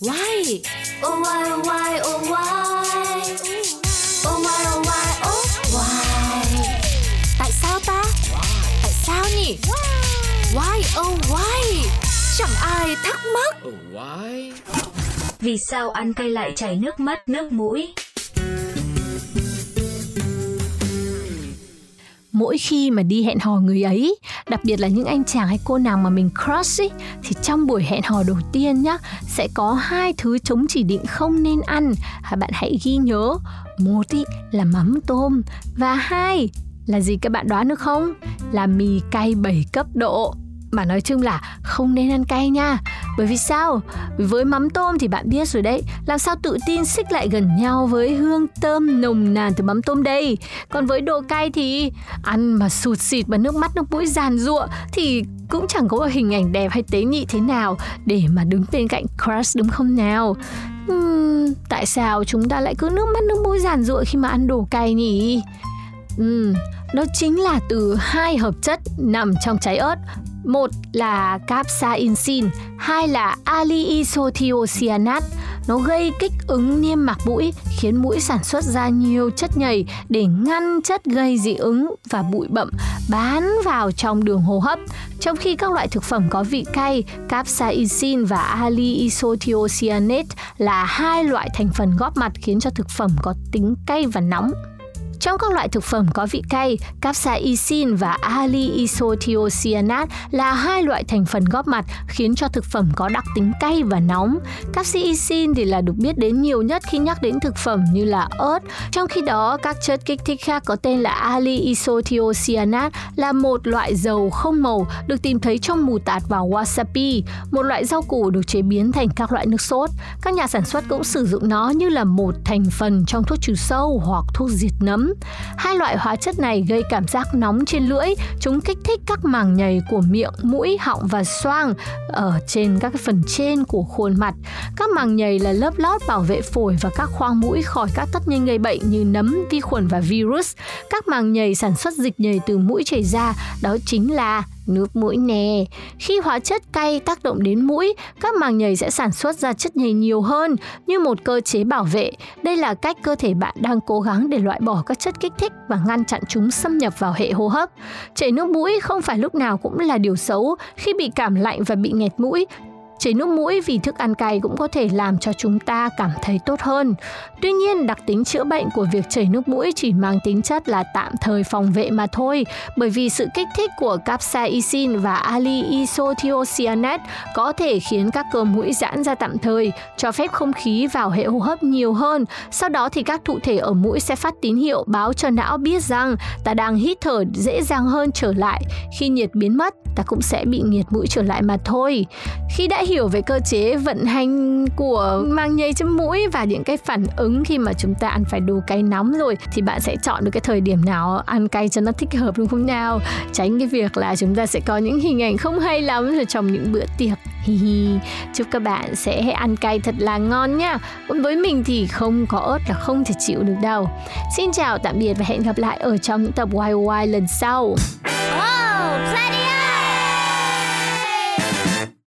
Why? Oh why oh why oh why Oh why oh why oh why Tại sao ta? Tại sao nhỉ? Why oh why? Chẳng ai thắc mắc. Oh, why? Vì sao ăn cay lại chảy nước mắt nước mũi? Mỗi khi mà đi hẹn hò người ấy đặc biệt là những anh chàng hay cô nàng mà mình crush ý, thì trong buổi hẹn hò đầu tiên nhá sẽ có hai thứ chống chỉ định không nên ăn. Bạn hãy ghi nhớ. Một ý là mắm tôm và hai là gì các bạn đoán được không? Là mì cay 7 cấp độ mà nói chung là không nên ăn cay nha. Bởi vì sao? Với mắm tôm thì bạn biết rồi đấy làm sao tự tin xích lại gần nhau với hương thơm nồng nàn từ mắm tôm đây? Còn với đồ cay thì ăn mà sụt xịt và nước mắt nước mũi giàn giụa thì cũng chẳng có một hình ảnh đẹp hay tế nhị thế nào để mà đứng bên cạnh crush đúng không nào? Uhm, tại sao chúng ta lại cứ nước mắt nước mũi giàn giụa khi mà ăn đồ cay nhỉ? Uhm, đó chính là từ hai hợp chất nằm trong trái ớt một là capsaicin, hai là aliisothiocyanat. Nó gây kích ứng niêm mạc mũi, khiến mũi sản xuất ra nhiều chất nhầy để ngăn chất gây dị ứng và bụi bậm bán vào trong đường hô hấp. Trong khi các loại thực phẩm có vị cay, capsaicin và aliisothiocyanate là hai loại thành phần góp mặt khiến cho thực phẩm có tính cay và nóng. Trong các loại thực phẩm có vị cay, capsaicin và ali-isothiocyanat là hai loại thành phần góp mặt khiến cho thực phẩm có đặc tính cay và nóng. Capsaicin thì là được biết đến nhiều nhất khi nhắc đến thực phẩm như là ớt, trong khi đó các chất kích thích khác có tên là ali-isothiocyanat là một loại dầu không màu được tìm thấy trong mù tạt và wasabi, một loại rau củ được chế biến thành các loại nước sốt. Các nhà sản xuất cũng sử dụng nó như là một thành phần trong thuốc trừ sâu hoặc thuốc diệt nấm. Hai loại hóa chất này gây cảm giác nóng trên lưỡi, chúng kích thích các màng nhầy của miệng, mũi, họng và xoang ở trên các phần trên của khuôn mặt. Các màng nhầy là lớp lót bảo vệ phổi và các khoang mũi khỏi các tất nhân gây bệnh như nấm, vi khuẩn và virus. Các màng nhầy sản xuất dịch nhầy từ mũi chảy ra, đó chính là nước mũi nè. Khi hóa chất cay tác động đến mũi, các màng nhầy sẽ sản xuất ra chất nhầy nhiều hơn như một cơ chế bảo vệ. Đây là cách cơ thể bạn đang cố gắng để loại bỏ các chất kích thích và ngăn chặn chúng xâm nhập vào hệ hô hấp. Chảy nước mũi không phải lúc nào cũng là điều xấu. Khi bị cảm lạnh và bị nghẹt mũi, Chảy nước mũi vì thức ăn cay cũng có thể làm cho chúng ta cảm thấy tốt hơn. Tuy nhiên, đặc tính chữa bệnh của việc chảy nước mũi chỉ mang tính chất là tạm thời phòng vệ mà thôi, bởi vì sự kích thích của capsaicin và ali-isothiocyanate có thể khiến các cơ mũi giãn ra tạm thời, cho phép không khí vào hệ hô hấp nhiều hơn. Sau đó thì các thụ thể ở mũi sẽ phát tín hiệu báo cho não biết rằng ta đang hít thở dễ dàng hơn trở lại. Khi nhiệt biến mất, ta cũng sẽ bị nghiệt mũi trở lại mà thôi. Khi đã hiểu về cơ chế vận hành của mang nhây trên mũi và những cái phản ứng khi mà chúng ta ăn phải đồ cay nóng rồi, thì bạn sẽ chọn được cái thời điểm nào ăn cay cho nó thích hợp, đúng không nào? Tránh cái việc là chúng ta sẽ có những hình ảnh không hay lắm rồi trong những bữa tiệc. Hi hi. Chúc các bạn sẽ ăn cay thật là ngon nhá còn với mình thì không có ớt là không thể chịu được đâu. Xin chào, tạm biệt và hẹn gặp lại ở trong những tập YY lần sau. Oh,